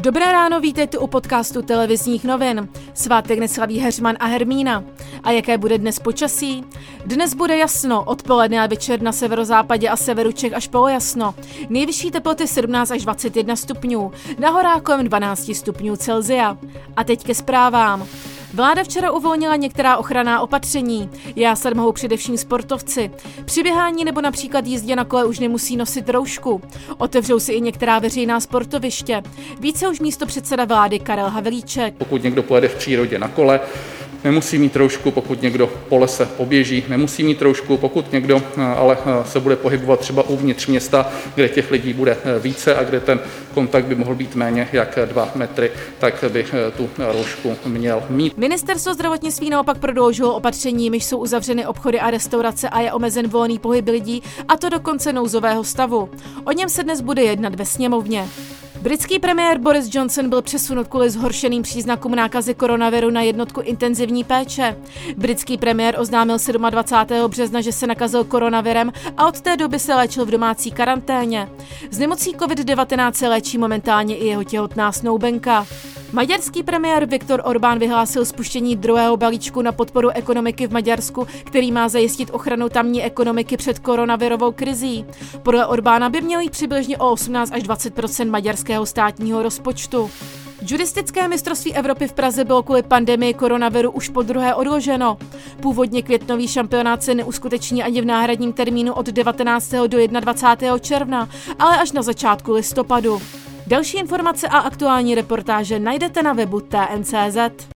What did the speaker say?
Dobré ráno, vítejte u podcastu televizních novin. Svátek neslaví Heřman a Hermína. A jaké bude dnes počasí? Dnes bude jasno, odpoledne a večer na severozápadě a severu Čech až polojasno. Nejvyšší teploty 17 až 21 stupňů, na horách kolem 12 stupňů Celzia. A teď ke zprávám. Vláda včera uvolnila některá ochranná opatření. Jásat mohou především sportovci. Při běhání nebo například jízdě na kole už nemusí nosit roušku. Otevřou si i některá veřejná sportoviště. Více už místo předseda vlády Karel Havelíček. Pokud někdo pojede v přírodě na kole, nemusí mít roušku, pokud někdo po lese poběží, nemusí mít roušku, pokud někdo eh, ale eh, se bude pohybovat třeba uvnitř města, kde těch lidí bude eh, více a kde ten kontakt by mohl být méně jak dva metry, tak by tu roušku měl mít. Ministerstvo zdravotnictví naopak prodloužilo opatření, jimiž jsou uzavřeny obchody a restaurace a je omezen volný pohyb lidí, a to do konce nouzového stavu. O něm se dnes bude jednat ve sněmovně. Britský premiér Boris Johnson byl přesunut kvůli zhoršeným příznakům nákazy koronaviru na jednotku intenzivní péče. Britský premiér oznámil 27. března, že se nakazil koronavirem a od té doby se léčil v domácí karanténě. Z nemocí COVID-19 se léčí momentálně i jeho těhotná snoubenka. Maďarský premiér Viktor Orbán vyhlásil spuštění druhého balíčku na podporu ekonomiky v Maďarsku, který má zajistit ochranu tamní ekonomiky před koronavirovou krizí. Podle Orbána by měl jít přibližně o 18 až 20 maďarského státního rozpočtu. Judistické mistrovství Evropy v Praze bylo kvůli pandemii koronaviru už po druhé odloženo. Původně květnový šampionát se neuskuteční ani v náhradním termínu od 19. do 21. června, ale až na začátku listopadu. Další informace a aktuální reportáže najdete na webu TNCZ.